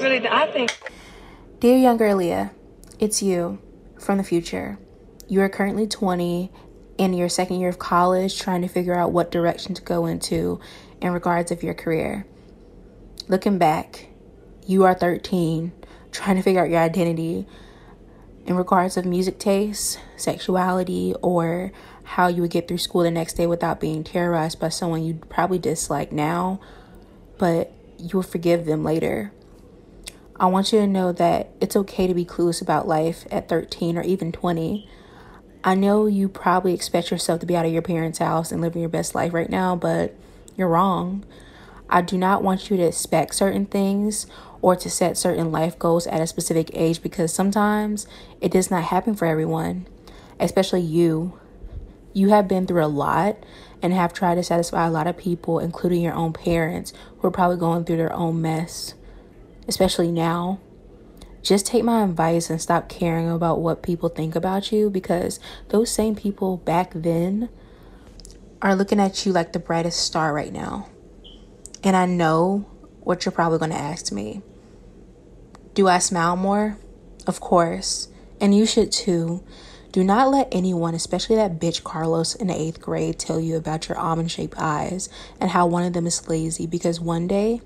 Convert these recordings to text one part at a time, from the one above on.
Really, I think. Dear younger Leah, it's you from the future. You are currently 20 in your second year of college trying to figure out what direction to go into in regards of your career. Looking back, you are 13 trying to figure out your identity in regards of music taste, sexuality, or how you would get through school the next day without being terrorized by someone you probably dislike now, but you will forgive them later. I want you to know that it's okay to be clueless about life at 13 or even 20. I know you probably expect yourself to be out of your parents' house and living your best life right now, but you're wrong. I do not want you to expect certain things or to set certain life goals at a specific age because sometimes it does not happen for everyone, especially you. You have been through a lot and have tried to satisfy a lot of people, including your own parents, who are probably going through their own mess, especially now. Just take my advice and stop caring about what people think about you because those same people back then are looking at you like the brightest star right now. And I know what you're probably going to ask me. Do I smile more? Of course. And you should too. Do not let anyone, especially that bitch Carlos in the eighth grade, tell you about your almond shaped eyes and how one of them is lazy because one day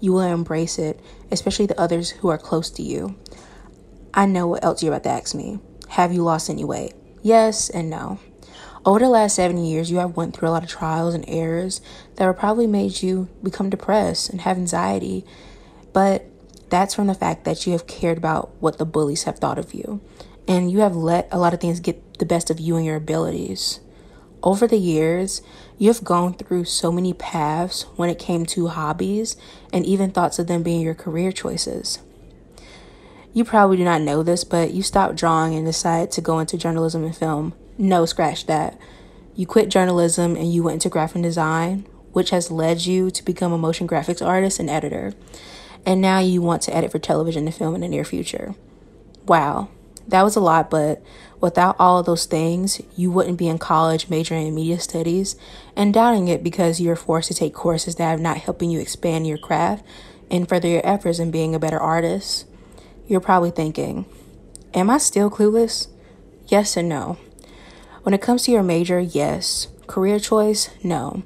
you will embrace it, especially the others who are close to you. I know what else you're about to ask me. Have you lost any weight? Yes and no. Over the last seven years, you have went through a lot of trials and errors that have probably made you become depressed and have anxiety. But that's from the fact that you have cared about what the bullies have thought of you. And you have let a lot of things get the best of you and your abilities. Over the years, you have gone through so many paths when it came to hobbies and even thoughts of them being your career choices. You probably do not know this, but you stopped drawing and decided to go into journalism and film. No, scratch that. You quit journalism and you went into graphic design, which has led you to become a motion graphics artist and editor. And now you want to edit for television and film in the near future. Wow, that was a lot, but without all of those things, you wouldn't be in college majoring in media studies and doubting it because you're forced to take courses that are not helping you expand your craft and further your efforts in being a better artist. You're probably thinking, Am I still clueless? Yes and no. When it comes to your major, yes. Career choice, no.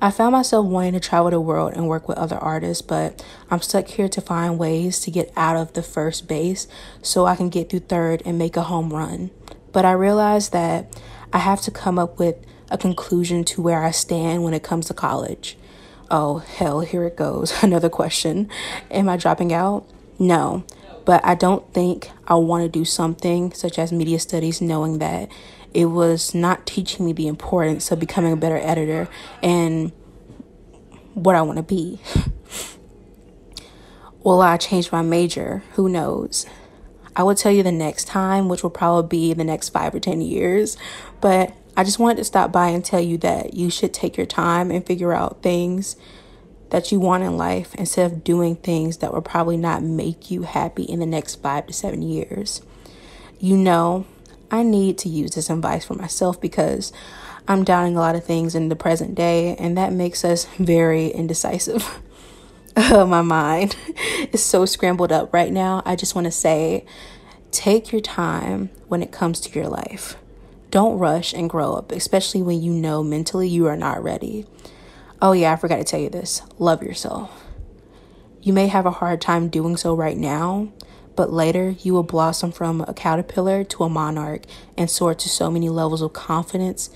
I found myself wanting to travel the world and work with other artists, but I'm stuck here to find ways to get out of the first base so I can get through third and make a home run. But I realized that I have to come up with a conclusion to where I stand when it comes to college. Oh, hell, here it goes. Another question. Am I dropping out? No. But I don't think I want to do something such as media studies knowing that it was not teaching me the importance of becoming a better editor and what I want to be. Will I change my major? Who knows? I will tell you the next time, which will probably be the next five or 10 years. But I just wanted to stop by and tell you that you should take your time and figure out things that you want in life instead of doing things that will probably not make you happy in the next five to seven years. You know, I need to use this advice for myself because I'm doubting a lot of things in the present day, and that makes us very indecisive. my mind is so scrambled up right now. I just want to say take your time when it comes to your life. Don't rush and grow up, especially when you know mentally you are not ready. Oh, yeah, I forgot to tell you this love yourself. You may have a hard time doing so right now, but later you will blossom from a caterpillar to a monarch and soar to so many levels of confidence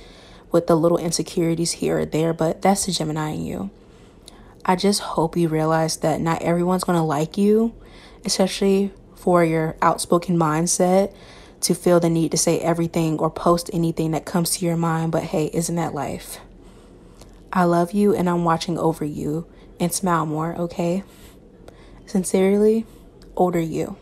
with the little insecurities here or there, but that's the Gemini in you. I just hope you realize that not everyone's going to like you, especially for your outspoken mindset to feel the need to say everything or post anything that comes to your mind, but hey, isn't that life? I love you and I'm watching over you and smile more, okay? Sincerely, older you.